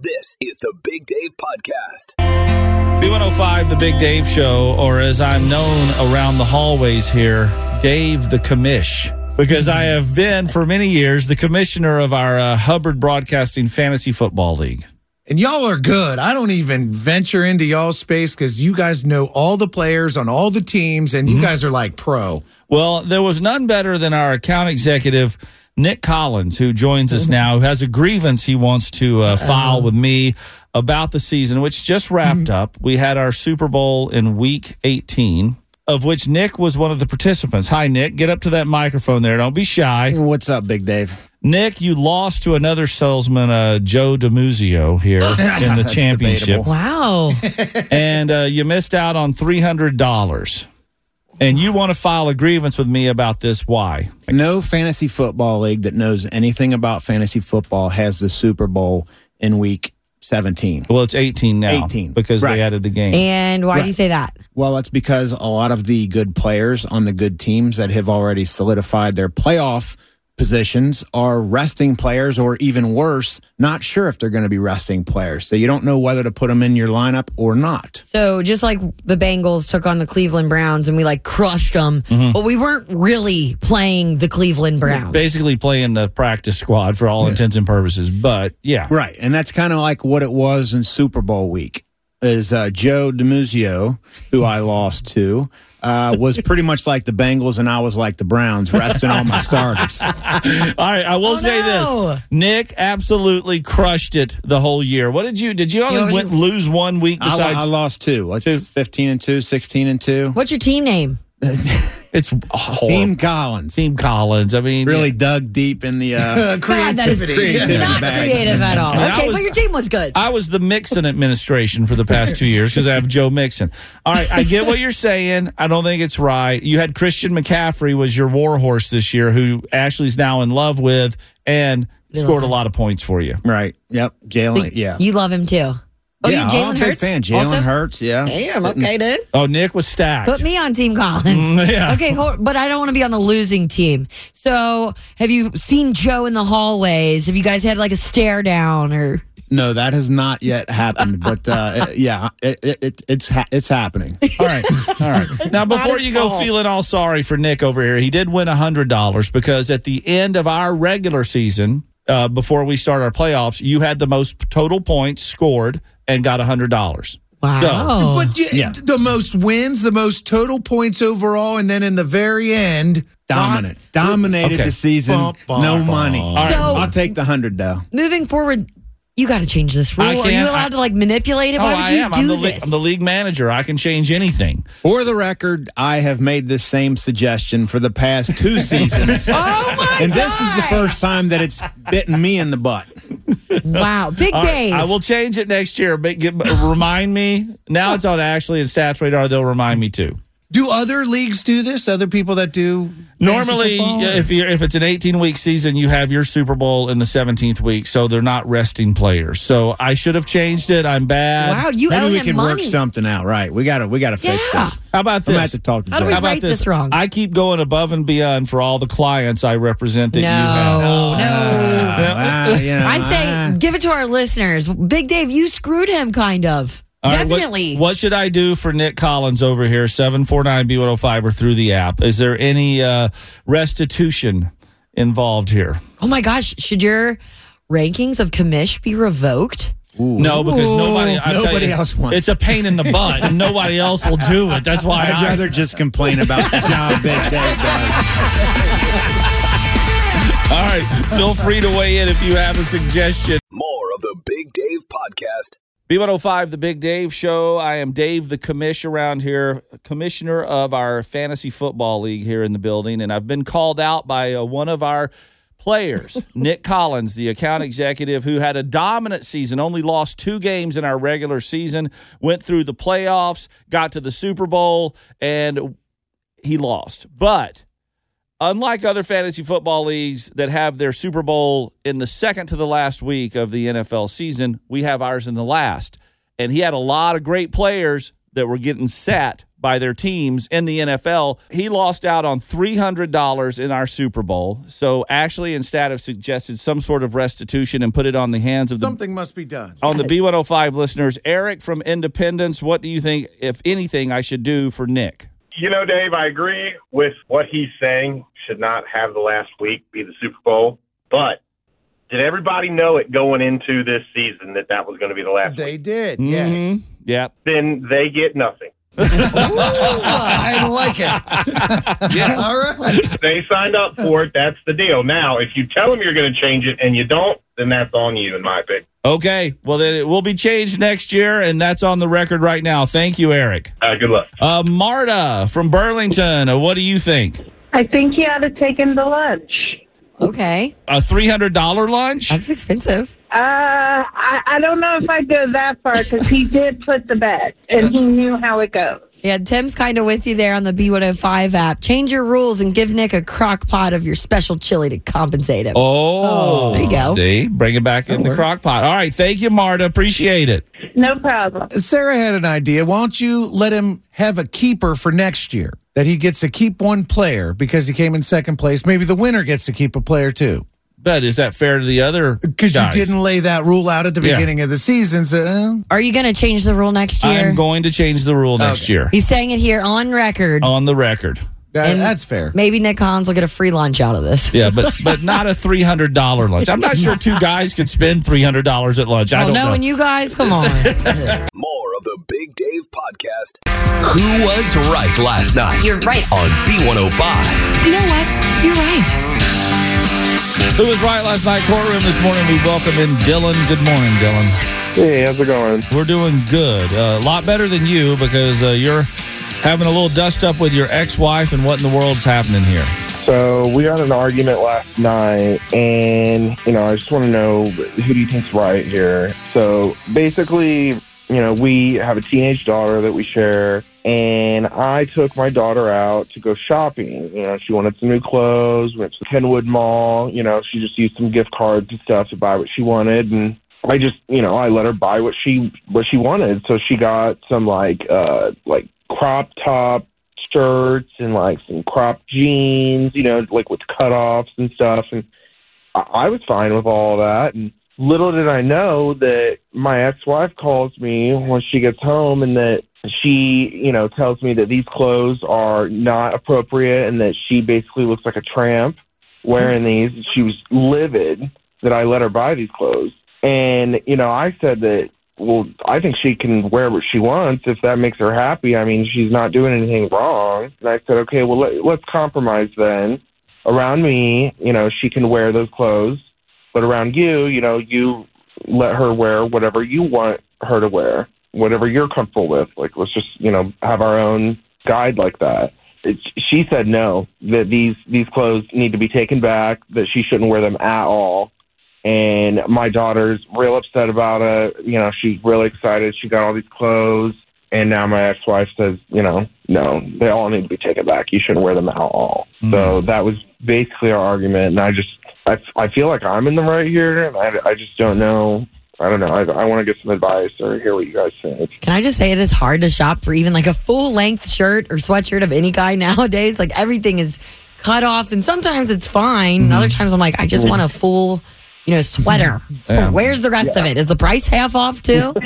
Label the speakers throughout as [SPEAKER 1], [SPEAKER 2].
[SPEAKER 1] This is the Big Dave Podcast.
[SPEAKER 2] B105, the Big Dave Show, or as I'm known around the hallways here, Dave the Commish. Because I have been for many years the commissioner of our uh, Hubbard Broadcasting Fantasy Football League.
[SPEAKER 3] And y'all are good. I don't even venture into y'all's space because you guys know all the players on all the teams and you guys are like pro.
[SPEAKER 2] Well, there was none better than our account executive, Nick Collins, who joins us now, who has a grievance he wants to uh, file with me about the season, which just wrapped up. We had our Super Bowl in week 18, of which Nick was one of the participants. Hi, Nick. Get up to that microphone there. Don't be shy.
[SPEAKER 4] What's up, Big Dave?
[SPEAKER 2] Nick, you lost to another salesman, uh, Joe DeMuzio, here in the championship.
[SPEAKER 4] debatable.
[SPEAKER 5] Wow.
[SPEAKER 2] And uh, you missed out on $300. And you want to file a grievance with me about this. Why?
[SPEAKER 4] No fantasy football league that knows anything about fantasy football has the Super Bowl in week 17.
[SPEAKER 2] Well, it's 18 now.
[SPEAKER 4] 18,
[SPEAKER 2] Because
[SPEAKER 4] right.
[SPEAKER 2] they added the game.
[SPEAKER 5] And why do you say that?
[SPEAKER 4] Well, that's because a lot of the good players on the good teams that have already solidified their playoff positions are resting players, or even worse, not sure if they're going to be resting players. So you don't know whether to put them in your lineup or not.
[SPEAKER 5] So just like the Bengals took on the Cleveland Browns and we like crushed them,
[SPEAKER 2] Mm-hmm.
[SPEAKER 5] but we weren't really playing the Cleveland Browns.
[SPEAKER 2] Basically playing the practice squad for all intents and purposes. But yeah.
[SPEAKER 4] Right. And that's kind of like what it was in Super Bowl week. Is uh, Joe DeMuzio, who I lost to, uh, was pretty much like the Bengals, and I was like the Browns, resting on my starters.
[SPEAKER 2] All right, I will
[SPEAKER 5] Oh,
[SPEAKER 2] say
[SPEAKER 5] no.
[SPEAKER 2] this: Nick absolutely crushed it the whole year. What did you? Did you only
[SPEAKER 5] You know,
[SPEAKER 2] lose one week
[SPEAKER 4] I,
[SPEAKER 2] besides?
[SPEAKER 4] I lost two. What's
[SPEAKER 2] Two.
[SPEAKER 4] 15 and 2, 16 and 2.
[SPEAKER 5] What's your team name?
[SPEAKER 2] it's horrible.
[SPEAKER 4] Team Collins.
[SPEAKER 2] Team Collins. I mean,
[SPEAKER 4] Really dug deep in the. Uh,
[SPEAKER 5] God, that is
[SPEAKER 4] Creativity
[SPEAKER 5] not
[SPEAKER 4] bag.
[SPEAKER 5] creative at all. Okay,
[SPEAKER 2] was-
[SPEAKER 5] but your team was good.
[SPEAKER 2] I was the Mixon administration for the past two years because I have Joe Mixon. All right, I get what you're saying. I don't think it's right. You had Christian McCaffrey was your warhorse this year, who Ashley's now in love with and
[SPEAKER 5] We
[SPEAKER 2] scored a lot of points for you.
[SPEAKER 4] right. Yep. Jalen.
[SPEAKER 5] So
[SPEAKER 4] yeah.
[SPEAKER 5] You love him too. Oh,
[SPEAKER 4] yeah.
[SPEAKER 5] you Jalen
[SPEAKER 4] a big
[SPEAKER 5] Hurts?
[SPEAKER 4] fan. Jalen? Hurts. Yeah.
[SPEAKER 5] Damn, okay, dude.
[SPEAKER 2] Oh, Nick was stacked.
[SPEAKER 5] Put me on Team Collins.
[SPEAKER 2] Mm, yeah.
[SPEAKER 5] Okay, hold, but I don't want to be on the losing team. So, have you seen Joe in the hallways? Have you guys had like a stare down or?
[SPEAKER 4] No, that has not yet happened. But uh, it- yeah, it, it, it, it's ha- it's happening.
[SPEAKER 2] All right. All right. Now, before
[SPEAKER 5] his
[SPEAKER 2] you go
[SPEAKER 5] fault.
[SPEAKER 2] feeling all sorry for Nick over here, he did win $100 because at the end of our regular season, uh, before we start our playoffs, you had the most total points scored and got $100.
[SPEAKER 5] Wow.
[SPEAKER 3] But you,
[SPEAKER 4] Yeah.
[SPEAKER 3] the most wins, the most total points overall, and then in the very end,
[SPEAKER 4] Dominant, dominated
[SPEAKER 2] Okay.
[SPEAKER 4] the season.
[SPEAKER 3] Bum, bum,
[SPEAKER 4] no
[SPEAKER 3] bum.
[SPEAKER 4] money.
[SPEAKER 2] right.
[SPEAKER 5] So-
[SPEAKER 4] I'll take the hundred though.
[SPEAKER 5] Moving forward, you got to change this rule. Are you allowed
[SPEAKER 2] I-
[SPEAKER 5] to like manipulate it?
[SPEAKER 2] Oh,
[SPEAKER 5] Why would
[SPEAKER 2] I
[SPEAKER 5] you
[SPEAKER 2] am.
[SPEAKER 5] do
[SPEAKER 2] I'm the,
[SPEAKER 5] this?
[SPEAKER 2] I'm the league manager. I can change anything.
[SPEAKER 4] For the record, I have made this same suggestion for the past two seasons.
[SPEAKER 5] oh my
[SPEAKER 4] And this is the first time that it's bitten me in the butt.
[SPEAKER 5] Wow, Big
[SPEAKER 2] All right,
[SPEAKER 5] Dave.
[SPEAKER 2] I will change it next year. But give, remind me. Now it's on Ashley and Stats Radar. They'll remind me too.
[SPEAKER 3] Do other leagues do this? Other people that do
[SPEAKER 2] Normally, if you if it's an 18 week season, you have your Super Bowl in the 17th week, so they're not resting players. So I should have changed it. I'm bad.
[SPEAKER 5] wow, you owe
[SPEAKER 4] Maybe we
[SPEAKER 5] him
[SPEAKER 4] can
[SPEAKER 5] money.
[SPEAKER 4] work something out. Right? We gotta we gotta fix
[SPEAKER 5] Yeah.
[SPEAKER 4] this.
[SPEAKER 2] How about
[SPEAKER 4] I'm
[SPEAKER 2] this?
[SPEAKER 4] gonna have to talk to
[SPEAKER 5] How do
[SPEAKER 4] Joe.
[SPEAKER 5] we
[SPEAKER 2] How about
[SPEAKER 5] write this wrong?
[SPEAKER 2] I keep going above and beyond for all the clients I represent that
[SPEAKER 5] no,
[SPEAKER 2] you have.
[SPEAKER 5] no.
[SPEAKER 4] Ah, you know,
[SPEAKER 5] I'd say give it to our listeners. Big Dave, you screwed him, kind of.
[SPEAKER 2] All right, what-
[SPEAKER 5] Definitely.
[SPEAKER 2] what, should I do for Nick Collins over here, 749B105 or through the app? Is there any uh, restitution involved here?
[SPEAKER 5] Oh my gosh, should your rankings of commish be revoked?
[SPEAKER 2] No, because nobody I tell
[SPEAKER 4] Nobody
[SPEAKER 2] you,
[SPEAKER 4] else wants
[SPEAKER 2] It's a pain in the butt, and nobody else will do it. That's why
[SPEAKER 4] I'd
[SPEAKER 2] I,
[SPEAKER 4] rather just complain about the job Big Dave does.
[SPEAKER 2] All right, feel free to weigh in if you have a suggestion.
[SPEAKER 1] More of the Big Dave Podcast.
[SPEAKER 2] B105, the Big Dave Show. I am Dave, the commish around here, commissioner of our fantasy football league here in the building. And I've been called out by uh, one of our players. Nick Collins, the account executive who had a dominant season, only lost two games in our regular season, went through the playoffs, got to the Super Bowl, and he lost. But unlike other fantasy football leagues that have their Super Bowl in the second to the last week of the NFL season, we have ours in the last. And he had a lot of great players that were getting set by their teams in the NFL. He lost out on $300 in our Super Bowl. So Ashley and Stat have suggested some sort of restitution and put it on the hands of the
[SPEAKER 3] Something must be done.
[SPEAKER 2] on the B105 listeners. Eric from Independence, what do you think, if anything, I should do for Nick?
[SPEAKER 6] You know, Dave, I agree with what he's saying. Should not have the last week be the Super Bowl. But did everybody know it going into this season that that was going to be the last
[SPEAKER 3] They
[SPEAKER 6] week?
[SPEAKER 3] did,
[SPEAKER 2] mm-hmm.
[SPEAKER 3] yes.
[SPEAKER 2] Yeah.
[SPEAKER 6] Then they get nothing.
[SPEAKER 3] I like it.
[SPEAKER 2] Yes.
[SPEAKER 3] All right.
[SPEAKER 6] They signed up for it. That's the deal. Now, if you tell them you're going to change it and you don't, then that's on you, in my opinion.
[SPEAKER 2] Okay. Well, then it will be changed next year, and that's on the record right now. Thank you, Eric.
[SPEAKER 6] Uh, good luck.
[SPEAKER 2] Uh, Marta from Burlington, uh, what do you think?
[SPEAKER 7] I think he ought to take him to lunch.
[SPEAKER 5] Okay.
[SPEAKER 2] A $300 lunch?
[SPEAKER 5] That's expensive.
[SPEAKER 7] Uh, I, I don't know if I'd go that far because he did put the bet and he knew how it goes.
[SPEAKER 5] Yeah, Tim's kind of with you there on the B105 app. Change your rules and give Nick a crock pot of your special chili to compensate him.
[SPEAKER 2] Oh,
[SPEAKER 5] There you go.
[SPEAKER 2] See, bring it back in the crock pot. All right. Thank you, Marta. Appreciate it.
[SPEAKER 7] No problem.
[SPEAKER 3] Sarah had an idea. Why don't you let him have a keeper for next year? That he gets to keep one player because he came in second place. Maybe the winner gets to keep a player too.
[SPEAKER 2] But is that fair to the other?
[SPEAKER 3] Because you
[SPEAKER 2] guys?
[SPEAKER 3] didn't lay that rule out at the
[SPEAKER 2] Yeah.
[SPEAKER 3] beginning of the season. So, uh,
[SPEAKER 5] Are you going to change the rule next year?
[SPEAKER 2] I'm going to change the rule next year
[SPEAKER 5] He's saying it here on record.
[SPEAKER 2] on the record.
[SPEAKER 3] that,
[SPEAKER 5] And-
[SPEAKER 3] that's fair.
[SPEAKER 5] Maybe Nick Collins will get a free lunch out of this.
[SPEAKER 2] Yeah, but but not a three hundred dollar lunch. I'm not sure two guys could spend three hundred dollars at lunch. I don't know.
[SPEAKER 5] knowing you guys, come on.
[SPEAKER 1] More of the Big Dave Podcast.
[SPEAKER 8] Who was right last night?
[SPEAKER 5] You're right.
[SPEAKER 8] On B105.
[SPEAKER 5] You know what? You're right.
[SPEAKER 2] Who was right last night? Courtroom this morning. We welcome in Dylan. Good morning, Dylan.
[SPEAKER 6] Hey, how's it going?
[SPEAKER 2] We're doing good. Uh, a lot better than you because uh, you're having a little dust up with your ex-wife and what in the world's happening here.
[SPEAKER 9] So we had an argument last night, and you know, I just want to know who do you think's right here. So basically, you know, we have a teenage daughter that we share, and I took my daughter out to go shopping. You know, she wanted some new clothes. We went to the Kenwood Mall. You know, she just used some gift cards and stuff to buy what she wanted, and I just, you know, I let her buy what she what she wanted. So she got some like uh like crop top shirts and like some crop jeans, you know, like with cutoffs and stuff. And I, I was fine with all that. And little did I know that my ex-wife calls me when she gets home and that she, you know, tells me that these clothes are not appropriate and that she basically looks like a tramp wearing these. She was livid that I let her buy these clothes. And, you know, I said that well, I think she can wear what she wants if that makes her happy. I mean, she's not doing anything wrong. And I said, okay, well, let, let's compromise then. Around me, you know, she can wear those clothes, but around you, you know, you let her wear whatever you want her to wear, whatever you're comfortable with. Like, let's just, you know, have our own guide like that. It, she said no, that these these clothes need to be taken back, that she shouldn't wear them at all and my daughter's real upset about it. You know, she's really excited. She got all these clothes, and now my ex-wife says, you know, no, they all need to be taken back. You shouldn't wear them at all. So mm-hmm. that was basically our argument, and I just, I, I feel like I'm in the right here, and I, I just don't know. I don't know. I, I want to get some advice or hear what you guys think.
[SPEAKER 5] Can I just say it is hard to shop for even like a full length shirt or sweatshirt of any kind nowadays? Like everything is cut off, and sometimes it's fine. And other times I'm like, I just mm-hmm. want a full, you know, sweater.
[SPEAKER 2] Yeah.
[SPEAKER 5] Where's the rest of it? Is the price half off too?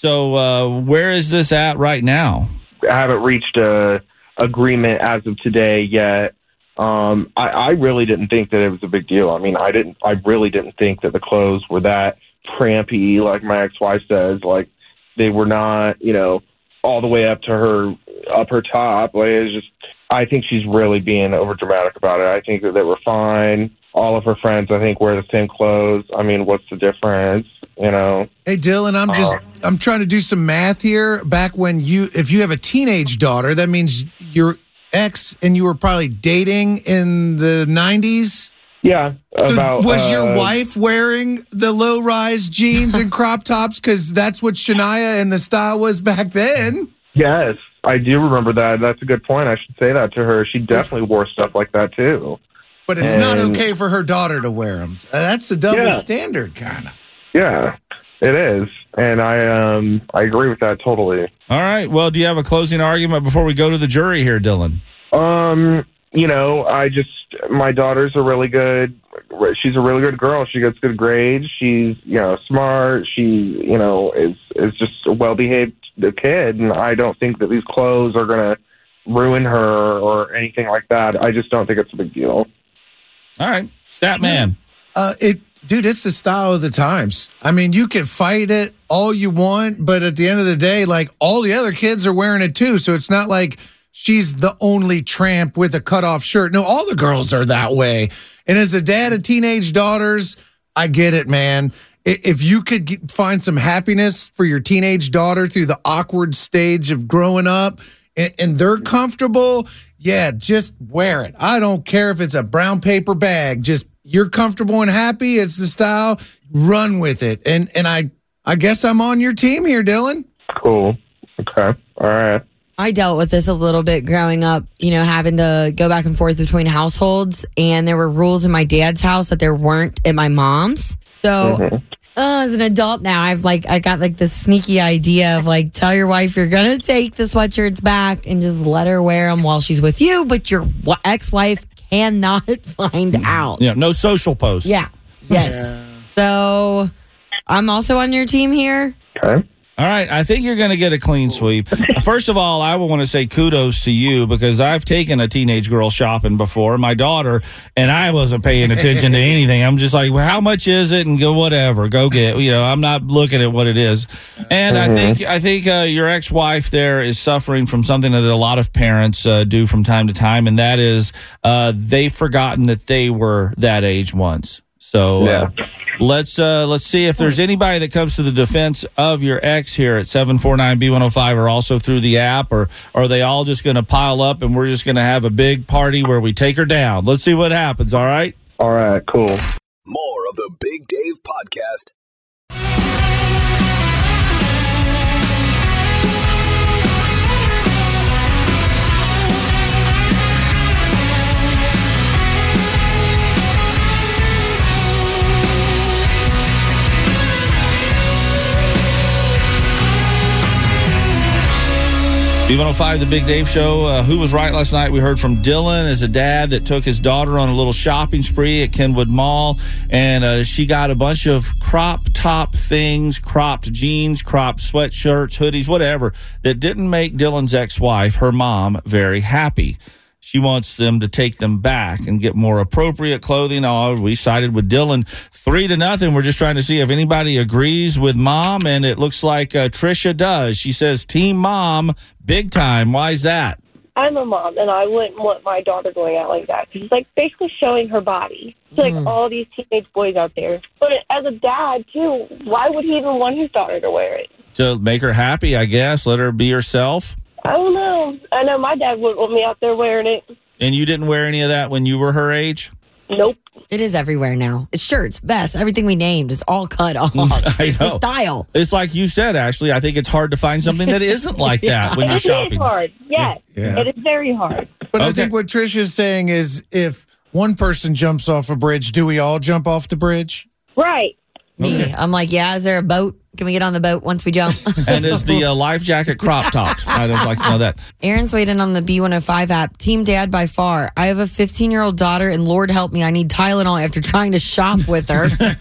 [SPEAKER 2] So uh, where is this at right now?
[SPEAKER 9] I haven't reached a agreement as of today yet. Um, I, I really didn't think that it was a big deal. I mean, I didn't. I really didn't think that the clothes were that trampy, like my ex-wife says. Like they were not, you know, all the way up to her up her top. Like it's just. I think she's really being over dramatic about it. I think that they were fine. All of her friends, I think, wear the same clothes. I mean, what's the difference? You know.
[SPEAKER 3] Hey, Dylan, I'm just I'm trying to do some math here. Back when you, if you have a teenage daughter, that means your ex and you were probably dating in the '90s.
[SPEAKER 9] Yeah,
[SPEAKER 3] So
[SPEAKER 9] about
[SPEAKER 3] was your
[SPEAKER 9] uh,
[SPEAKER 3] wife wearing the low rise jeans and crop tops? Because that's what Shania and the style was back then.
[SPEAKER 9] Yes, I do remember that. That's a good point. I should say that to her. She definitely wore stuff like that too.
[SPEAKER 3] But it's not okay for her daughter to wear them. That's a double
[SPEAKER 9] Yeah.
[SPEAKER 3] standard, kind of.
[SPEAKER 9] Yeah, it is, and I um I agree with that totally.
[SPEAKER 2] All right. Well, do you have a closing argument before we go to the jury here, Dylan?
[SPEAKER 9] Um, you know, I just my daughter's a really good. She's a really good girl. She gets good grades. She's you know smart. She you know is is just a well behaved kid, and I don't think that these clothes are gonna ruin her or anything like that. I just don't think it's a big deal.
[SPEAKER 2] All right. Stat man.
[SPEAKER 3] Uh, it, dude, it's the style of the times. I mean, you can fight it all you want, but at the end of the day, like all the other kids are wearing it too. So it's not like she's the only tramp with a cutoff shirt. No, all the girls are that way. And as a dad of teenage daughters, I get it, man. If you could find some happiness for your teenage daughter through the awkward stage of growing up and they're comfortable, yeah, just wear it. I don't care if it's a brown paper bag. Just you're comfortable and happy. It's the style. Run with it. And and I I guess I'm on your team here, Dylan.
[SPEAKER 9] Cool. Okay. All right.
[SPEAKER 5] I dealt with this a little bit growing up, you know, having to go back and forth between households. And there were rules in my dad's house that there weren't at my mom's. So
[SPEAKER 9] Mm-hmm.
[SPEAKER 5] uh, as an adult now, I've like, I got like this sneaky idea of like, tell your wife you're going to take the sweatshirts back and just let her wear them while she's with you. But your ex wife cannot find mm-hmm. out.
[SPEAKER 2] Yeah. No social posts.
[SPEAKER 5] Yeah. Yes. So I'm also on your team here.
[SPEAKER 9] Okay.
[SPEAKER 2] All right, I think you're going to get a clean sweep. First of all, I want to say kudos to you because I've taken a teenage girl shopping before, my daughter, and I wasn't paying attention to anything. I'm just like, well, how much is it? And go whatever, go get. You know, I'm not looking at what it is. And I think I think uh, your ex-wife there is suffering from something that a lot of parents uh, do from time to time, and that is uh, they've forgotten that they were that age once. So uh, let's uh, let's see if there's anybody that comes to the defense of your ex here at seven four nine B one hundred five, or also through the app, or, or are they all just going to pile up and we're just going to have a big party where we take her down? Let's see what happens. All right.
[SPEAKER 9] All right. Cool.
[SPEAKER 1] More of the Big Dave Podcast.
[SPEAKER 2] B105, the Big Dave Show. Uh, who was right last night? We heard from Dylan as a dad that took his daughter on a little shopping spree at Kenwood Mall, and uh, she got a bunch of crop top things, cropped jeans, cropped sweatshirts, hoodies, whatever, that didn't make Dylan's ex wife, her mom, very happy. She wants them to take them back and get more appropriate clothing. Oh, we sided with Dylan three to nothing. We're just trying to see if anybody agrees with mom, and it looks like uh, Trisha does. She says, "Team mom, big time." Why is that?
[SPEAKER 10] I'm a mom, and I wouldn't want my daughter going out like that because it's like basically showing her body to like all these teenage boys out there. But as a dad too, why would he even want his daughter to wear it?
[SPEAKER 2] To make her happy, I guess. Let her be herself.
[SPEAKER 10] I don't know. I know my dad wouldn't want me out there wearing it.
[SPEAKER 2] And you didn't wear any of that when you were her age.
[SPEAKER 10] Nope.
[SPEAKER 5] It is everywhere now. It's shirts, vests, everything we named is all cut off.
[SPEAKER 2] I
[SPEAKER 5] It's the
[SPEAKER 2] know.
[SPEAKER 5] style.
[SPEAKER 2] It's like you said, Ashley. I think it's hard to find something that isn't like that when you're
[SPEAKER 10] It is
[SPEAKER 2] shopping.
[SPEAKER 10] hard. Yes,
[SPEAKER 3] Yeah.
[SPEAKER 10] it is very hard.
[SPEAKER 3] But I think what Trisha's saying is if one person jumps off a bridge, do we all jump off the bridge?
[SPEAKER 10] Right.
[SPEAKER 5] Me, I'm like, yeah, is there a boat? Can we get on the boat once we jump?
[SPEAKER 2] And is the uh, life jacket crop topped? I'd like to know that.
[SPEAKER 5] Aaron's waiting on the B105 app. Team Dad by far. I have a 15 year old daughter, and Lord help me, I need Tylenol after trying to shop with her.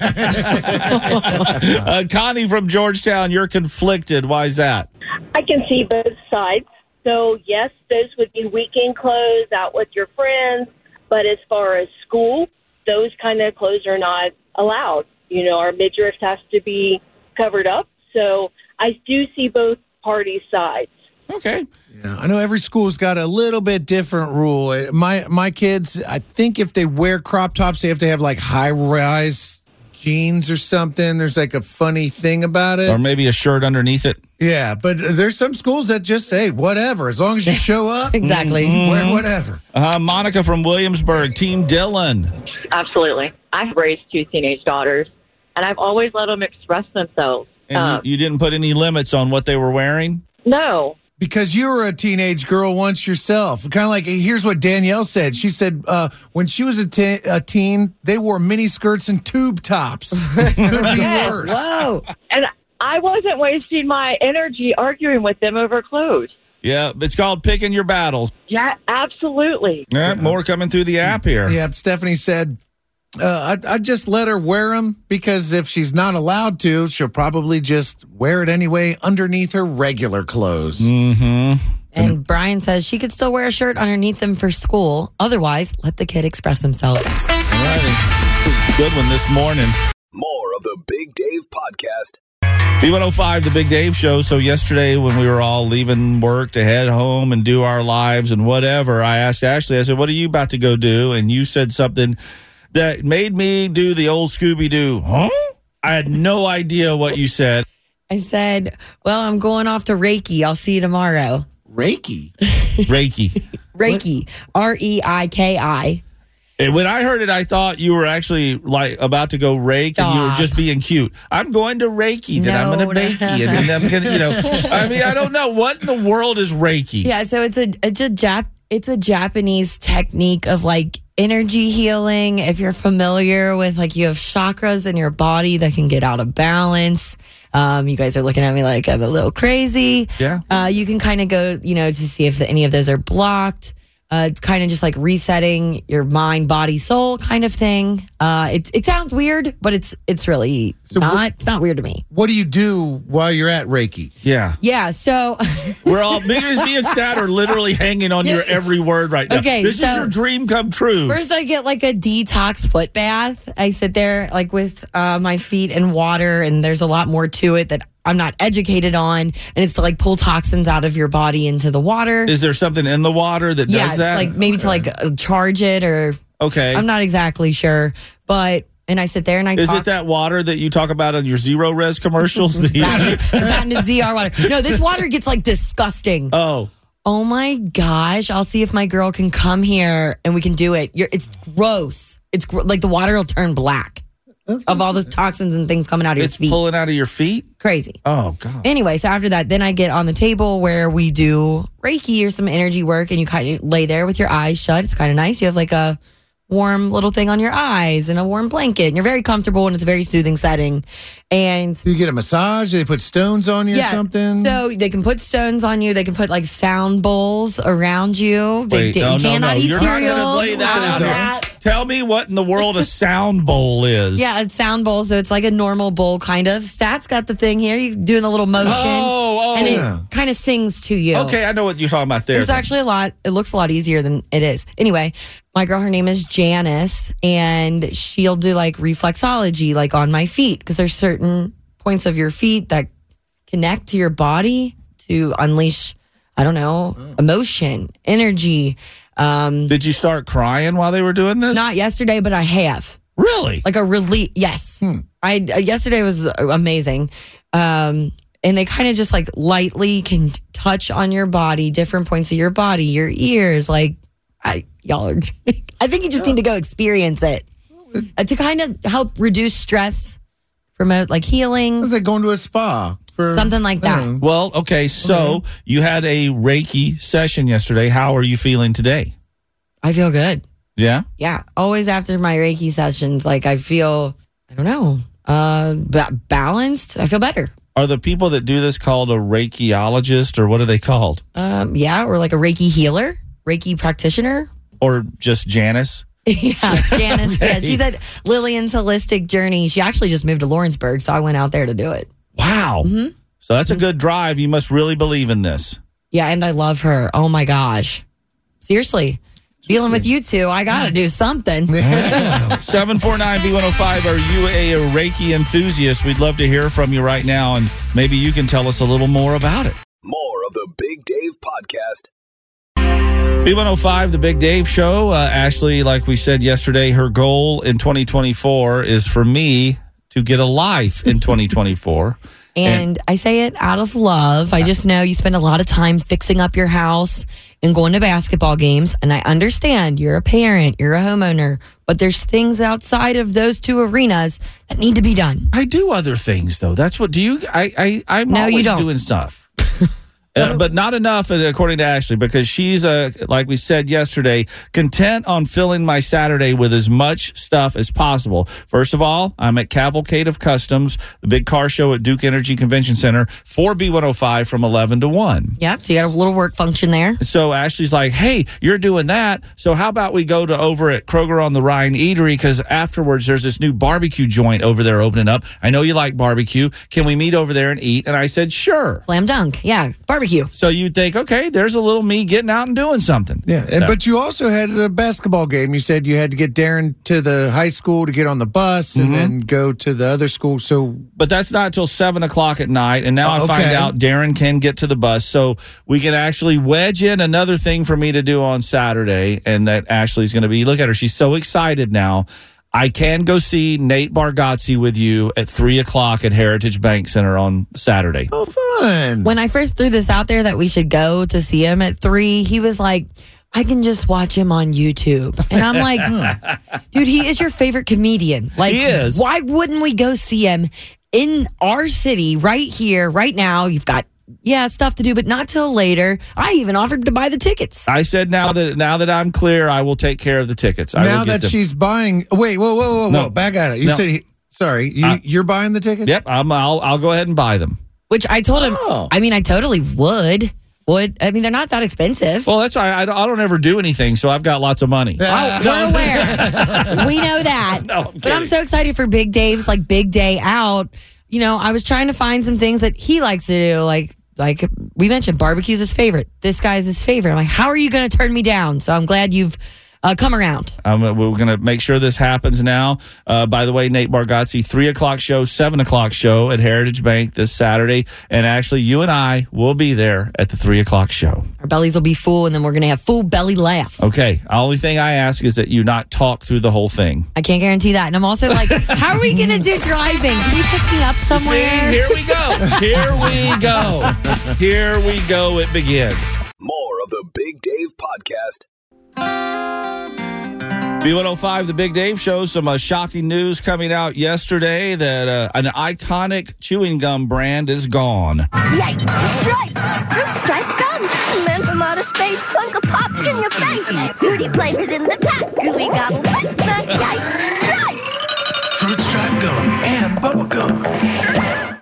[SPEAKER 2] uh, Connie from Georgetown, you're conflicted. Why is that?
[SPEAKER 11] I can see both sides. So, yes, those would be weekend clothes out with your friends. But as far as school, those kind of clothes are not allowed. You know, our midriff has to be covered up. So, I do see both parties' sides.
[SPEAKER 2] Okay.
[SPEAKER 3] Yeah, I know every school's got a little bit different rule. My my kids, I think if they wear crop tops, they have to have like high rise jeans or something. There's like a funny thing about it.
[SPEAKER 2] Or maybe a shirt underneath it.
[SPEAKER 3] Yeah, but there's some schools that just say whatever, as long as you show up.
[SPEAKER 5] Exactly.
[SPEAKER 3] Wear whatever.
[SPEAKER 2] Uh, Monica from Williamsburg, Team Dylan.
[SPEAKER 12] Absolutely. I've raised two teenage daughters, and I've always let them express themselves.
[SPEAKER 2] And
[SPEAKER 12] Um,
[SPEAKER 2] you, you didn't put any limits on what they were wearing?
[SPEAKER 12] no.
[SPEAKER 3] Because you were a teenage girl once yourself. Kind of like, here's what Danielle said. She said uh, when she was a, te- a teen, they wore mini skirts and tube tops. Could be
[SPEAKER 12] Yes.
[SPEAKER 3] worse.
[SPEAKER 5] Whoa.
[SPEAKER 12] And I wasn't wasting my energy arguing with them over clothes.
[SPEAKER 2] Yeah, it's called picking your battles.
[SPEAKER 12] Yeah, absolutely.
[SPEAKER 2] Yeah, more coming through the app here.
[SPEAKER 3] Yep. Stephanie said, uh, I, I just let her wear them because if she's not allowed to, she'll probably just wear it anyway underneath her regular clothes.
[SPEAKER 2] Mm-hmm.
[SPEAKER 5] And Brian says she could still wear a shirt underneath them for school. Otherwise, let the kid express themselves.
[SPEAKER 2] Alrighty. Good one this morning.
[SPEAKER 1] More of the Big Dave Podcast.
[SPEAKER 2] B105, the Big Dave Show. So, yesterday when we were all leaving work to head home and do our lives and whatever, I asked Ashley, I said, What are you about to go do? And you said something that made me do the old Scooby Doo. Huh? I had no idea what you said.
[SPEAKER 5] I said, Well, I'm going off to Reiki. I'll see you tomorrow.
[SPEAKER 3] Reiki.
[SPEAKER 2] Reiki.
[SPEAKER 5] Reiki. R E I K I.
[SPEAKER 2] And when I heard it, I thought you were actually like about to go rake and you were just being cute. I'm going to Reiki, then I'm going to Bakey, and then I'm going to, you know, I mean, I don't know. What in the world is Reiki?
[SPEAKER 5] Yeah, so it's a it's a Jap it's a Japanese technique of like energy healing. If you're familiar with like you have chakras in your body that can get out of balance. Um, you guys are looking at me like I'm a little crazy.
[SPEAKER 2] Yeah.
[SPEAKER 5] Uh, you can kind of go, you know, to see if any of those are blocked. Uh, it's kind of just like resetting your mind, body, soul kind of thing. Uh, it it sounds weird, but it's it's really not. it's not weird to me.
[SPEAKER 3] What do you do while you're at Reiki?
[SPEAKER 2] Yeah.
[SPEAKER 5] Yeah. So
[SPEAKER 2] We're all, me, and- me and Stat are literally hanging on your every word right now.
[SPEAKER 5] Okay,
[SPEAKER 2] This is your dream come true.
[SPEAKER 5] First, I get like a detox foot bath. I sit there like with uh, my feet in water, and there's a lot more to it that I'm not educated on. And it's to like pull toxins out of your body into the water.
[SPEAKER 2] is there something in the water that
[SPEAKER 5] yeah,
[SPEAKER 2] does that?
[SPEAKER 5] like maybe to like charge it, or
[SPEAKER 2] okay.
[SPEAKER 5] I'm not exactly sure. But and I sit there and I
[SPEAKER 2] is
[SPEAKER 5] talk.
[SPEAKER 2] it that water that you talk about on your Zerorez commercials? The
[SPEAKER 5] patented ZR water. No, this water gets like disgusting.
[SPEAKER 2] oh,
[SPEAKER 5] Oh my gosh! I'll see if my girl can come here and we can do it. You're, it's gross. It's gr- like the water will turn black of all the toxins and things coming out of your
[SPEAKER 2] it's
[SPEAKER 5] feet.
[SPEAKER 2] pulling out of your feet?
[SPEAKER 5] Crazy.
[SPEAKER 2] Oh, God.
[SPEAKER 5] Anyway, so after that, then I get on the table where we do Reiki or some energy work, and you kind of lay there with your eyes shut. It's kind of nice. You have like a warm little thing on your eyes and a warm blanket, and you're very comfortable, and it's a very soothing setting. And
[SPEAKER 3] you get a massage? They put stones on you or something?
[SPEAKER 5] so they can put stones on you. They can put like sound bowls around you. They,
[SPEAKER 2] Wait,
[SPEAKER 5] you
[SPEAKER 2] no, no,
[SPEAKER 5] cannot
[SPEAKER 2] no.
[SPEAKER 5] eat
[SPEAKER 2] You're
[SPEAKER 5] cereal.
[SPEAKER 2] not going to lay that out
[SPEAKER 5] That-
[SPEAKER 2] Tell me what in the world a sound bowl is.
[SPEAKER 5] Yeah, a sound bowl, so it's like a normal bowl kind of. Stats got the thing here. You doing the little motion,
[SPEAKER 2] Oh, oh.
[SPEAKER 5] and
[SPEAKER 2] Yeah.
[SPEAKER 5] it kind of sings to you.
[SPEAKER 2] Okay, I know what you're talking about there.
[SPEAKER 5] It's actually a lot. It looks a lot easier than it is. Anyway, my girl, her name is Janice, and she'll do like reflexology, like on my feet, because there's certain points of your feet that connect to your body to unleash, I don't know, emotion, energy. Um,
[SPEAKER 2] Did you start crying while they were doing this?
[SPEAKER 5] not yesterday, but I have.
[SPEAKER 2] Really?
[SPEAKER 5] Like a relief. Yes.
[SPEAKER 2] Hmm.
[SPEAKER 5] I uh, yesterday was amazing. Um, and they kind of just like lightly can touch on your body, different points of your body, your ears. Like, I, y'all are, I think you just need to go experience it uh, to kind of help reduce stress, promote like healing.
[SPEAKER 3] It's like going to a spa for
[SPEAKER 5] Something like that.
[SPEAKER 2] Well, okay, so you had a Reiki session yesterday. How are you feeling today?
[SPEAKER 5] I feel good.
[SPEAKER 2] Yeah?
[SPEAKER 5] Yeah. Always after my Reiki sessions, like I feel, I don't know, uh, ba- balanced. I feel better.
[SPEAKER 2] Are the people that do this called a Reikiologist or what are they called?
[SPEAKER 5] Um, yeah. Or like a Reiki healer, Reiki practitioner.
[SPEAKER 2] Or just Janice?
[SPEAKER 5] Yeah, Janice. yeah, she's at Lillian's Holistic Journey. She actually just moved to Lawrenceburg, so I went out there to do it.
[SPEAKER 2] Wow. Mm-hmm. So that's a good drive. You must really believe in this.
[SPEAKER 5] Yeah, and I love her. Oh my gosh. Seriously. Dealing with you two, I got to do something.
[SPEAKER 2] 749B105, are you a Reiki enthusiast? We'd love to hear from you right now, and maybe you can tell us a little more about it.
[SPEAKER 1] More of the Big Dave Podcast.
[SPEAKER 2] B105, the Big Dave Show. Uh, Ashley, like we said yesterday, her goal in 2024 is for me to get a life in 2024.
[SPEAKER 5] And I say it out of love. I just know you spend a lot of time fixing up your house and going to basketball games. And I understand you're a parent, you're a homeowner, but there's things outside of those two arenas that need to be done.
[SPEAKER 2] I do other things though. That's what do you? I I I'm
[SPEAKER 5] No, you
[SPEAKER 2] always
[SPEAKER 5] don't.
[SPEAKER 2] doing stuff. Uh, but not enough, uh, according to Ashley, because she's, uh, like we said yesterday, content on filling my Saturday with as much stuff as possible. First of all, I'm at Cavalcade of Customs, the big car show at Duke Energy Convention Center for B105 from 11 to 1.
[SPEAKER 5] Yep. So you got a little work function there.
[SPEAKER 2] So Ashley's like, "Hey, you're doing that. So how about we go to over at Kroger on the Rhine Eatery because afterwards there's this new barbecue joint over there opening up. I know you like barbecue. Can we meet over there and eat?" And I said, "Sure."
[SPEAKER 5] Slam dunk. Yeah. Barbecue.
[SPEAKER 2] So you'd think, okay, there's a little me getting out and doing something.
[SPEAKER 3] Yeah, and,
[SPEAKER 2] So-
[SPEAKER 3] but you also had a basketball game. You said you had to get Darren to the high school to get on the bus
[SPEAKER 2] Mm-hmm.
[SPEAKER 3] and then go to the other school. So,
[SPEAKER 2] but that's not till seven o'clock at night. And now
[SPEAKER 3] Oh,
[SPEAKER 2] I find
[SPEAKER 3] okay.
[SPEAKER 2] out Darren can get to the bus, so we can actually wedge in another thing for me to do on Saturday. And that Ashley's going to be. Look at her; she's so excited now. I can go see Nate Bargatze with you at three o'clock at Heritage Bank Center on Saturday.
[SPEAKER 3] oh, fun.
[SPEAKER 5] When I first threw this out there that we should go to see him at three, he was like, I can just watch him on YouTube. And I'm like, "Hmm, dude, he is your favorite comedian. Like,
[SPEAKER 2] He is.
[SPEAKER 5] why wouldn't we go see him in our city right here, right now? You've got, yeah, stuff to do, but not till later. I even offered to buy the tickets.
[SPEAKER 2] I said now that now that I'm clear, I will take care of the tickets. I
[SPEAKER 3] now
[SPEAKER 2] will get
[SPEAKER 3] that
[SPEAKER 2] them.
[SPEAKER 3] she's buying, wait, whoa, whoa, whoa,
[SPEAKER 2] No.
[SPEAKER 3] whoa, back at it. You
[SPEAKER 2] No.
[SPEAKER 3] said, sorry, you,
[SPEAKER 2] Uh,
[SPEAKER 3] you're buying the tickets?
[SPEAKER 2] Yep, I'm, I'll I'll go ahead and buy them.
[SPEAKER 5] Which I told him,
[SPEAKER 3] Oh.
[SPEAKER 5] I mean, I totally would. Would. I mean, they're not that expensive.
[SPEAKER 2] Well, that's all right. I don't, I don't ever do anything, so I've got lots of money.
[SPEAKER 5] Oh, we're aware. we know that.
[SPEAKER 2] No, I'm
[SPEAKER 5] but I'm so excited for Big Dave's like big day out. You know, I was trying to find some things that he likes to do, like like we mentioned, barbecue's his favorite. This guy's his favorite. I'm like, how are you going to turn me down? So I'm glad you've uh, come around.
[SPEAKER 2] Um, we're going to make sure this happens now. Uh, by the way, Nate Bargatze, three o'clock show, seven o'clock show at Heritage Bank this Saturday, and actually, you and I will be there at the three o'clock show.
[SPEAKER 5] Our bellies will be full, and then we're going to have full belly laughs.
[SPEAKER 2] Okay. Only thing I ask is that you not talk through the whole thing.
[SPEAKER 5] I can't guarantee that. And I'm also like, how are we going to do driving? Can you pick me up somewhere?
[SPEAKER 2] See, here we go. Here we go. Here we go. It begins.
[SPEAKER 1] More of the Big Dave Podcast.
[SPEAKER 2] B105, the Big Dave Show. Some uh, shocking news coming out yesterday that uh, an iconic chewing gum brand is gone.
[SPEAKER 13] Yipes, striped! Fruit striped gum! Man from outer space, plunk a pop in your face! Fruity flavors in the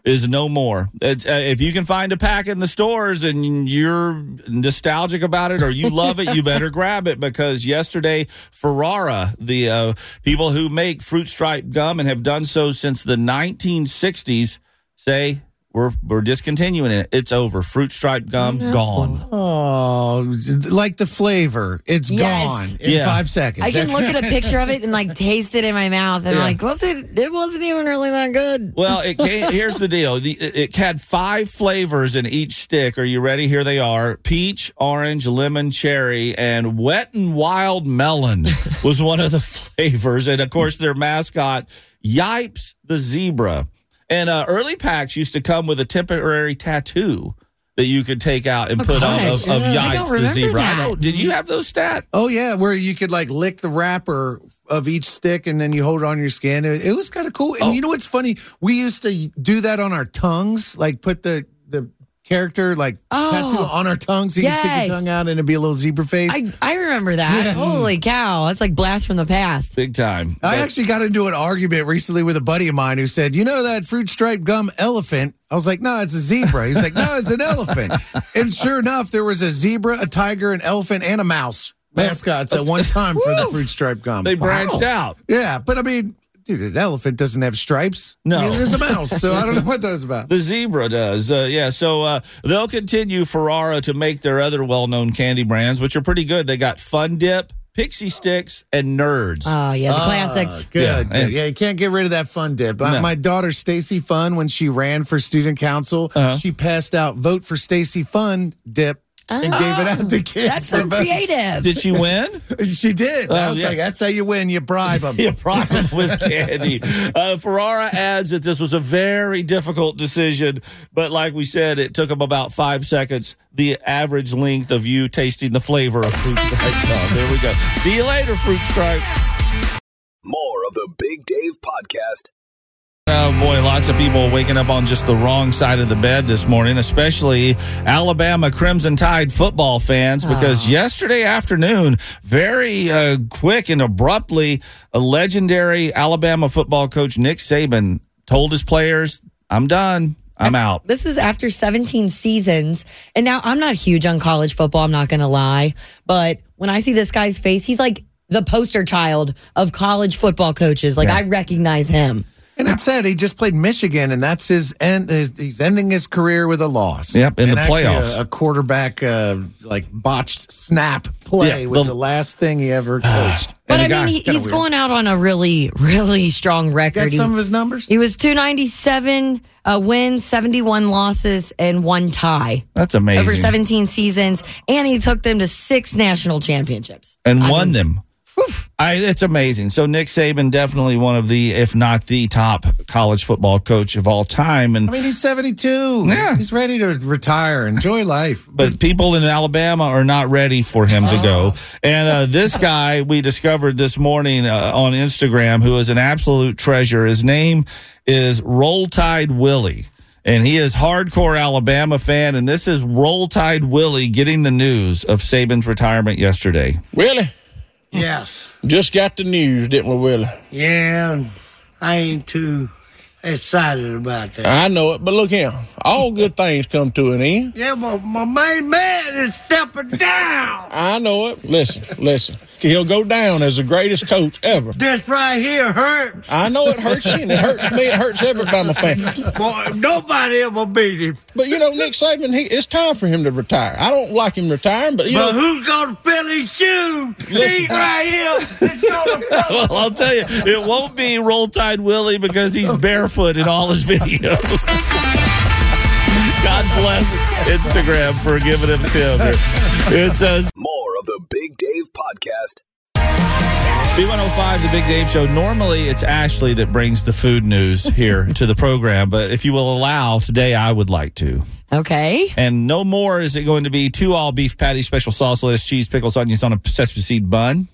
[SPEAKER 2] Is no more. It's, uh, if you can find a pack in the stores and you're nostalgic about it or you love it, you better grab it because yesterday, Ferrara, the uh, people who make fruit stripe gum and have done so since the 1960s, say we're we're discontinuing it. It's over. Fruit stripe gum gone.
[SPEAKER 3] Oh, like the flavor. It's
[SPEAKER 5] Yes.
[SPEAKER 3] gone in
[SPEAKER 2] Yeah.
[SPEAKER 3] five seconds.
[SPEAKER 5] I can look at a picture of it and like taste it in my mouth, and
[SPEAKER 2] Yeah.
[SPEAKER 5] I'm like, was it? It wasn't even really that good.
[SPEAKER 2] Well, it came, here's the deal. The, it it had five flavors in each stick. Are you ready? Here they are: peach, orange, lemon, cherry, and wet and wild melon was one of the flavors. And of course, their mascot, Yipes the zebra. And uh, early packs used to come with a temporary tattoo that you could take out and
[SPEAKER 5] Oh,
[SPEAKER 2] put on of, of Yipes
[SPEAKER 5] don't
[SPEAKER 2] the zebra. I. Did you have those stats?
[SPEAKER 3] Oh yeah, where you could like lick the wrapper of each stick and then you hold it on your skin. It, it was kind of cool. And
[SPEAKER 2] Oh.
[SPEAKER 3] you know what's funny? We used to do that on our tongues, like put the the character like
[SPEAKER 5] Oh.
[SPEAKER 3] tattoo on our tongue, so you can
[SPEAKER 5] stick
[SPEAKER 3] your tongue out and it'd be a little zebra face.
[SPEAKER 5] I, I remember that.
[SPEAKER 3] Yeah.
[SPEAKER 5] Holy cow. That's like blast from the past.
[SPEAKER 2] Big time.
[SPEAKER 3] I actually got into an argument recently with a buddy of mine who said, "You know that fruit stripe gum elephant?" I was like, "No, it's a zebra." He was like, "No, it's an elephant." And sure enough, there was a zebra, a tiger, an elephant, and a mouse mascots at one time for the fruit stripe gum.
[SPEAKER 2] They branched out.
[SPEAKER 3] Yeah, but I mean, dude, an elephant doesn't have stripes.
[SPEAKER 2] No.
[SPEAKER 3] Neither does a mouse. So I don't know what that was about.
[SPEAKER 2] The zebra does. Uh, yeah. So uh, they'll continue Ferrara to make their other well known candy brands, which are pretty good. They got Fun Dip, Pixy Stix, and Nerds.
[SPEAKER 5] Oh, yeah, the
[SPEAKER 3] Ah,
[SPEAKER 5] classics.
[SPEAKER 3] Good.
[SPEAKER 2] Yeah,
[SPEAKER 3] good.
[SPEAKER 2] and-
[SPEAKER 3] Yeah, you can't get rid of that fun dip. Uh,
[SPEAKER 2] No.
[SPEAKER 3] My daughter Stacy Fun, when she ran for student council,
[SPEAKER 2] Uh-huh.
[SPEAKER 3] she passed out vote for Stacy Fun dip and gave it out to kids.
[SPEAKER 5] That's so
[SPEAKER 3] for votes.
[SPEAKER 5] creative.
[SPEAKER 2] Did she win?
[SPEAKER 3] She did. I
[SPEAKER 2] Oh,
[SPEAKER 3] was
[SPEAKER 2] yeah.
[SPEAKER 3] like, that's how you win. You bribe them.
[SPEAKER 2] You bribe them with candy. Uh, Ferrara adds that this was a very difficult decision, but like we said, it took them about five seconds. The average length of you tasting the flavor of fruit stripe. Oh, there we go. See you later, fruit stripe.
[SPEAKER 1] More of the Big Dave Podcast.
[SPEAKER 2] Oh boy, lots of people waking up on just the wrong side of the bed this morning, especially Alabama Crimson Tide football fans, because yesterday afternoon, very uh, quick and abruptly, a legendary Alabama football coach, Nick Saban, told his players, I'm done. I'm out.
[SPEAKER 5] This is after 17 seasons. And now I'm not huge on college football, I'm not going to lie. But when I see this guy's face, he's like the poster child of college football coaches. Like, I recognize him.
[SPEAKER 3] And it said he just played Michigan, and that's his end. His, he's ending his career with a loss.
[SPEAKER 2] Yep, in
[SPEAKER 3] And
[SPEAKER 2] the playoffs.
[SPEAKER 3] A, a quarterback, uh, like botched snap play
[SPEAKER 2] Yeah,
[SPEAKER 3] was
[SPEAKER 2] the-
[SPEAKER 3] the, last thing he ever coached.
[SPEAKER 5] But I
[SPEAKER 3] the
[SPEAKER 5] mean, he, he's
[SPEAKER 3] weird.
[SPEAKER 5] going out on a really, really strong record.
[SPEAKER 3] Got
[SPEAKER 5] He-
[SPEAKER 3] some of his numbers.
[SPEAKER 5] He was 297 uh, wins, 71 losses, and one tie
[SPEAKER 2] That's amazing.
[SPEAKER 5] over 17 seasons. And he took them to six national championships.
[SPEAKER 2] and won them. I, it's amazing. So Nick Saban, definitely one of the, if not the top college football coach of all time. And
[SPEAKER 3] I mean, he's 72.
[SPEAKER 2] Yeah.
[SPEAKER 3] He's ready to retire, enjoy life.
[SPEAKER 2] but people in Alabama are not ready for him to go. And uh, this guy we discovered this morning uh, on Instagram, who is an absolute treasure. His name is Roll Tide Willie. And he is hardcore Alabama fan. And this is Roll Tide Willie getting the news of Saban's retirement yesterday.
[SPEAKER 14] Willie,
[SPEAKER 15] Yes.
[SPEAKER 14] just got the news, didn't we, Willie?
[SPEAKER 15] Yeah, I ain't too excited about that.
[SPEAKER 14] I know it, but look here. All good things come to an end.
[SPEAKER 15] yeah, but my main man is stepping down.
[SPEAKER 14] I know it. Listen, listen. He'll go down as the greatest coach ever.
[SPEAKER 15] This right here hurts.
[SPEAKER 14] I know it hurts you, and it hurts me. It hurts every Bama fan.
[SPEAKER 15] Boy, nobody ever beat him.
[SPEAKER 14] But you know, Nick Saban, he, it's time for him to retire. I don't like him retiring, but you
[SPEAKER 15] but
[SPEAKER 14] know,
[SPEAKER 15] who's gonna fill his shoes? He right here. is
[SPEAKER 2] well, I'll tell you, it won't be Roll Tide Willie because he's barefoot in all his videos. God bless Instagram for giving him him. It says uh,
[SPEAKER 1] More of the Big Dave Podcast.
[SPEAKER 2] B105, the Big Dave Show. Normally, it's Ashley that brings the food news here to the program, but if you will allow, today I would like to.
[SPEAKER 5] Okay.
[SPEAKER 2] And no more is it going to be two all beef patties, special sauce, lettuce, cheese, pickles, onions on a sesame seed bun.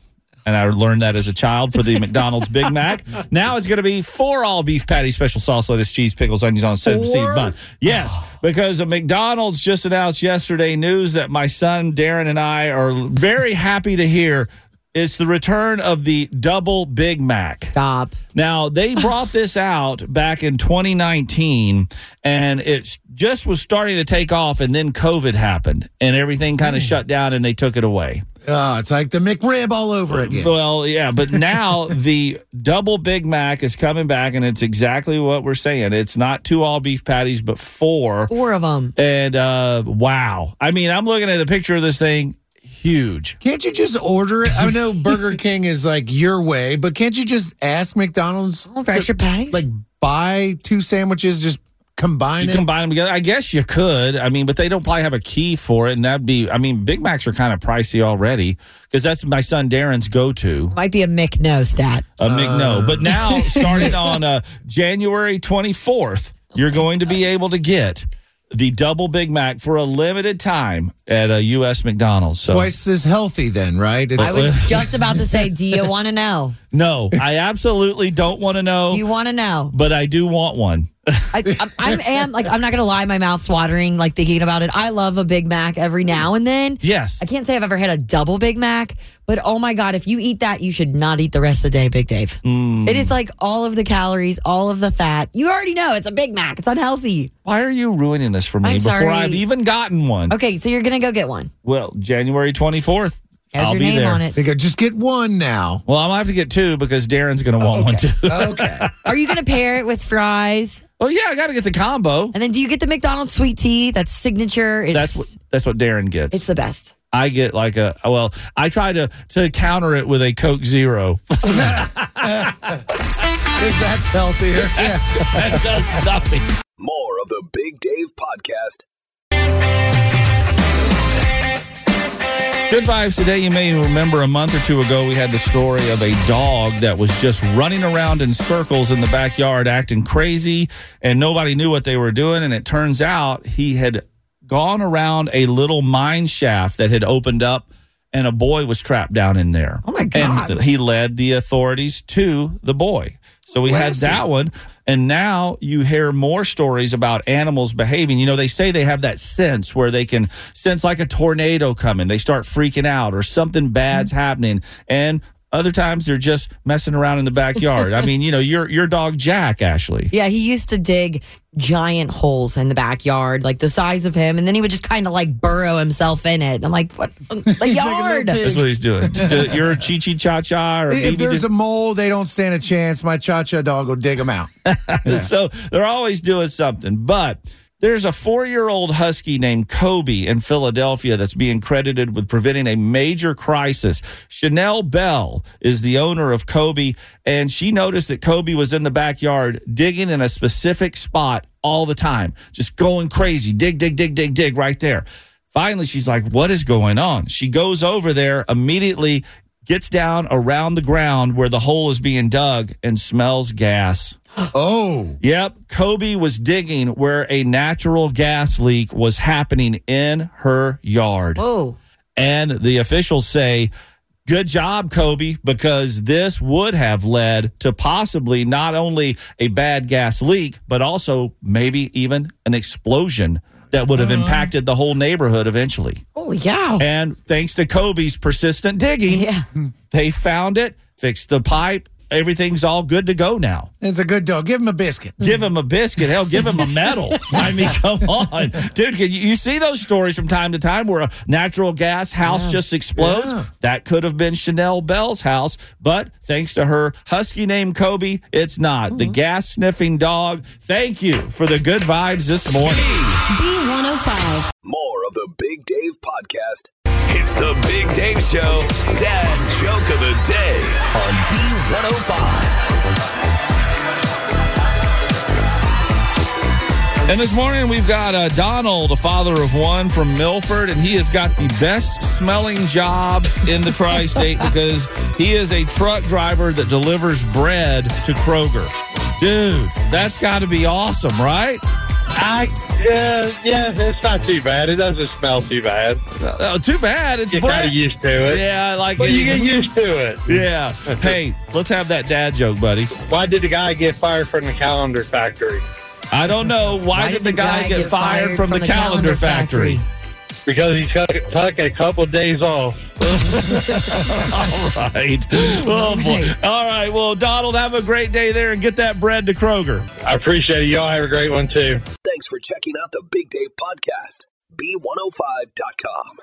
[SPEAKER 2] And I learned that as a child for the McDonald's Big Mac. Now it's going to be four all beef patties, special sauce, lettuce, cheese, pickles, onions on a sesame seed bun. Yes, oh. because a McDonald's just announced yesterday news that my son Darren and I are very happy to hear. It's the return of the double Big Mac.
[SPEAKER 5] Stop.
[SPEAKER 2] Now, they brought this out back in 2019 and it just was starting to take off and then COVID happened and everything kind of hmm. shut down and they took it away.
[SPEAKER 3] Oh, it's like the McRib all over uh, again.
[SPEAKER 2] Well, yeah, but now the double Big Mac is coming back and it's exactly what we're saying. It's not two all beef patties but four.
[SPEAKER 5] Four of them.
[SPEAKER 2] And uh wow. I mean, I'm looking at a picture of this thing huge.
[SPEAKER 3] Can't you just order it? I know Burger King is like your way, but can't you just ask McDonald's
[SPEAKER 5] Oh, for extra patties?
[SPEAKER 3] like buy two sandwiches, just combine
[SPEAKER 2] You
[SPEAKER 3] it?
[SPEAKER 2] combine them together. I guess you could. I mean, but they don't probably have a key for it, and that'd be. I mean, Big Macs are kind of pricey already because that's my son Darren's go-to.
[SPEAKER 5] Might be a Mick no stat.
[SPEAKER 2] A McNo. But now, starting on uh, January 24th, you're going to be able to get the double Big Mac for a limited time at a U.S. McDonald's. So
[SPEAKER 3] Twice as healthy, then, right? It's,
[SPEAKER 5] I was just about to say, do you want to know?
[SPEAKER 2] no, I absolutely don't want to know,
[SPEAKER 5] You want to know?
[SPEAKER 2] but I do want one.
[SPEAKER 5] I, I, I am like I'm not gonna lie, my mouth's watering like thinking about it. I love a Big Mac every now and then.
[SPEAKER 2] Yes.
[SPEAKER 5] I can't say I've ever had a double Big Mac, but oh my god, if you eat that, you should not eat the rest of the day, Big Dave.
[SPEAKER 2] Mm.
[SPEAKER 5] It is like all of the calories, all of the fat. You already know it's a Big Mac. It's unhealthy.
[SPEAKER 2] Why are you ruining this for me
[SPEAKER 5] I'm
[SPEAKER 2] before
[SPEAKER 5] sorry.
[SPEAKER 2] I've even gotten one?
[SPEAKER 5] Okay, so you're gonna go get one.
[SPEAKER 2] Well, January 24th.
[SPEAKER 5] Has
[SPEAKER 2] I'll
[SPEAKER 5] your
[SPEAKER 2] be
[SPEAKER 5] name
[SPEAKER 2] there.
[SPEAKER 5] on it.
[SPEAKER 3] they go, just get one now.
[SPEAKER 2] Well, I'm gonna have to get two because Darren's gonna want one too.
[SPEAKER 3] Okay.
[SPEAKER 5] Are you gonna pair it with fries?
[SPEAKER 2] well, yeah, I got to get the combo.
[SPEAKER 5] And then do you get the McDonald's sweet tea? That's signature. It's
[SPEAKER 2] That's what that's what Darren gets.
[SPEAKER 5] it's the best.
[SPEAKER 2] I get like a well, I try to to counter it with a Coke Zero.
[SPEAKER 3] Because that's healthier. Yeah.
[SPEAKER 2] that does nothing.
[SPEAKER 1] More of the Big Dave Podcast.
[SPEAKER 2] Good vibes today. You may remember a month or two ago, we had the story of a dog that was just running around in circles in the backyard, acting crazy, and nobody knew what they were doing. And it turns out he had gone around a little mine shaft that had opened up, and a boy was trapped down in there.
[SPEAKER 5] Oh my God.
[SPEAKER 2] And he led the authorities to the boy. So we had that one. And now you hear more stories about animals behaving. You know, they say they have that sense where they can sense like a tornado coming. They start freaking out or something bad's
[SPEAKER 5] Mm-hmm.
[SPEAKER 2] happening. And other times they're just messing around in the backyard. I mean, you know, your your dog Jack, Ashley.
[SPEAKER 5] Yeah, he used to dig giant holes in the backyard, like the size of him, and then he would just kind of like burrow himself in it. I'm like, what? The yard.
[SPEAKER 2] That's what he's doing. Do- You're a Chi Chi Cha Cha or
[SPEAKER 3] If
[SPEAKER 2] BB
[SPEAKER 3] there's a mole, they don't stand a chance. My cha cha dog will dig them out.
[SPEAKER 2] so they're always doing something. But there's a four year old husky named Kobe in Philadelphia that's being credited with preventing a major crisis. Chanel Bell is the owner of Kobe, and she noticed that Kobe was in the backyard digging in a specific spot all the time, just going crazy. Dig, dig, dig, dig, dig right there. Finally, she's like, What is going on? She goes over there immediately. Gets down around the ground where the hole is being dug and smells gas.
[SPEAKER 3] Oh.
[SPEAKER 2] Yep. Kobe was digging where a natural gas leak was happening in her yard.
[SPEAKER 5] Oh.
[SPEAKER 2] And the officials say, Good job, Kobe, because this would have led to possibly not only a bad gas leak, but also maybe even an explosion that would have uh-huh. impacted the whole neighborhood eventually.
[SPEAKER 5] Oh, yeah.
[SPEAKER 2] And thanks to Kobe's persistent digging, they found it, fixed the pipe. Everything's all good to go now.
[SPEAKER 3] It's a good dog. Give him a biscuit.
[SPEAKER 2] Give him a biscuit. Hell, give him a medal. I mean, come on. Dude, can you, you see those stories from time to time where a natural gas house just explodes?
[SPEAKER 3] Yeah.
[SPEAKER 2] That could have been Chanel Bell's house, but thanks to her husky named Kobe, it's not. The mm-hmm. gas sniffing dog. Thank you for the good vibes this morning.
[SPEAKER 1] B105. More of the Big Dave podcast. It's the Big Dave Show. Dad joke of the day on B105.
[SPEAKER 2] And this morning we've got uh, Donald, a father of one from Milford, and he has got the best smelling job in the tri state because he is a truck driver that delivers bread to Kroger. Dude, that's got to be awesome, right?
[SPEAKER 16] I yeah yeah, it's not too bad. It doesn't smell too bad.
[SPEAKER 2] Uh, too bad. It's
[SPEAKER 16] You're kind of used to it.
[SPEAKER 2] Yeah, I like
[SPEAKER 16] Well,
[SPEAKER 2] it.
[SPEAKER 16] you get used to it.
[SPEAKER 2] Yeah. Hey, let's have that dad joke, buddy.
[SPEAKER 16] Why did the guy get fired from the calendar factory?
[SPEAKER 2] I don't know. Why, did, the guy, get, fired, from, the, calendar, factory?
[SPEAKER 16] Because he took, took a couple days off.
[SPEAKER 2] All right. Oh, boy. All right. Well, Donald, have a great day there and get that bread to Kroger.
[SPEAKER 16] I appreciate it. Y'all have a great one too.
[SPEAKER 1] Thanks for checking out the Big Dave podcast. B105.com.